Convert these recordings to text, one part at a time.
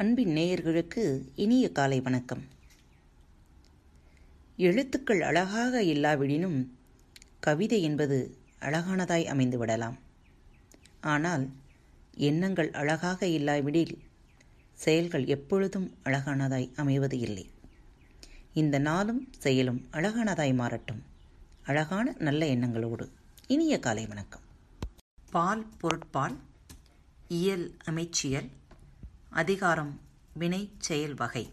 அன்பின் நேயர்களுக்கு இனிய காலை வணக்கம். எழுத்துக்கள் அழகாக இல்லாவிடினும் கவிதை என்பது அழகானதாய் அமைந்து விடலாம் ஆனால் எண்ணங்கள் அழகாக இல்லாவிடில் செயல்கள் எப்பொழுதும் அழகானதாய் அமைவது இல்லை. இந்த நாளும் செயலும் அழகானதாய் மாறட்டும். அழகான நல்ல எண்ணங்களோடு இனிய காலை வணக்கம். பால் பொருட்பால் இயல் அமைச்சியல் அதிகாரம் வினை செயல் வகை.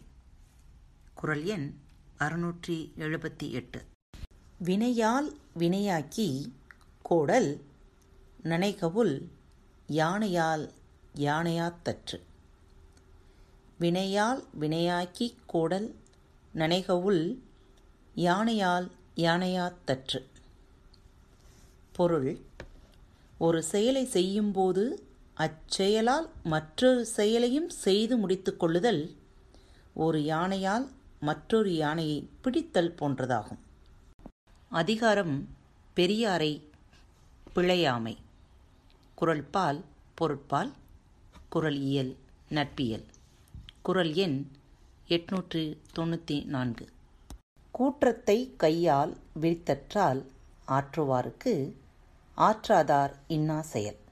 குரல் எண் அறுநூற்றி எழுபத்தி எட்டு. வினையால் வினையாக்கி கோடல் நனைகவுல் யானையால் யானையாத்தற்று வினையால் வினையாக்கி கோடல் நனைகவுல் யானையால் யானையாத்தற்று பொருள் ஒரு செயலை செய்யும்போது அச்செயலால் மற்றொரு செயலையும் செய்து முடித்து கொள்ளுதல் ஒரு யானையால் மற்றொரு யானையை பிடித்தல் போன்றதாகும். அதிகாரம் பெரியாரை பிழையாமை. குரல் பால் பொருட்பால் குரல் இயல் நட்பியல். குரல் எண் எட்நூற்று தொண்ணூற்றி நான்கு. கூற்றத்தை கையால் விரித்தற்றால் ஆற்றுவாருக்கு ஆற்றாதார் இன்னா செயல்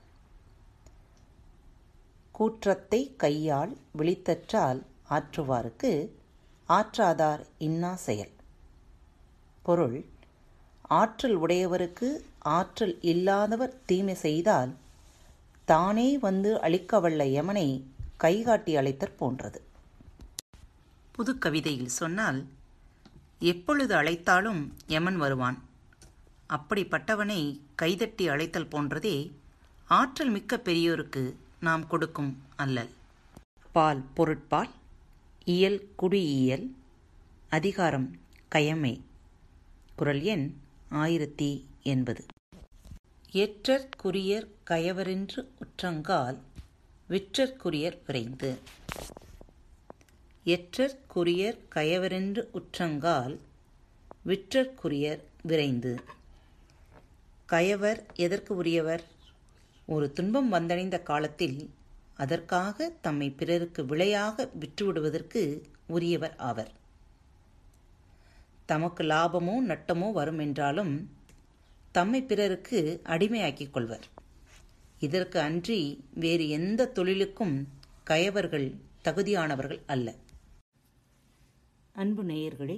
கூற்றத்தை கையால் விழித்தற்றால் ஆற்றுவாருக்கு ஆற்றாதார் இன்னா செயல். பொருள் ஆற்றல் உடையவருக்கு ஆற்றல் இல்லாதவர் தீமை செய்தால் தானே வந்து அழிக்கவல்ல யமனை கைகாட்டி அழைத்தற் போன்றது. புது கவிதையில் சொன்னால் எப்பொழுது அழைத்தாலும் யமன் வருவான். அப்படிப்பட்டவனை கைதட்டி அழைத்தல் போன்றதே ஆற்றல் மிக்க பெரியோருக்கு நாம் கொடுக்கும் அல்லல். பால் பொருட்பால் இயல் குடியியல் அதிகாரம் கயமை. குரல் எண் ஆயிரத்தி எண்பது. எற்றற்குரியர் கயவரென்று உற்றங்கால் விற்றற்குரியர் விரைந்து. எற்றற்குரியர் கயவரென்று உற்றங்கால் விற்றற்குரியர் விரைந்து. கயவர் எதற்கு உரியவர்? ஒரு துன்பம் வந்தடைந்த காலத்தில் அதற்காக தம்மை பிறருக்கு விளையாக விற்றுவிடுவதற்கு உரியவர் ஆவர். தமக்கு லாபமோ நட்டமோ வரும் என்றாலும் தம்மை பிறருக்கு அடிமையாக்கிக் கொள்வர். இதற்கு அன்றி வேறு எந்த தொழிலுக்கும் கயவர்கள் தகுதியானவர்கள் அல்ல. அன்பு நேயர்களே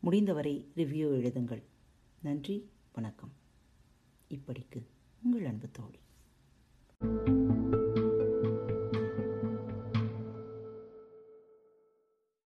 முடிந்தவரை ரிவ்யூ எழுதுங்கள். நன்றி வணக்கம். இப்படிக்கு உங்கள் அன்பு தோழி.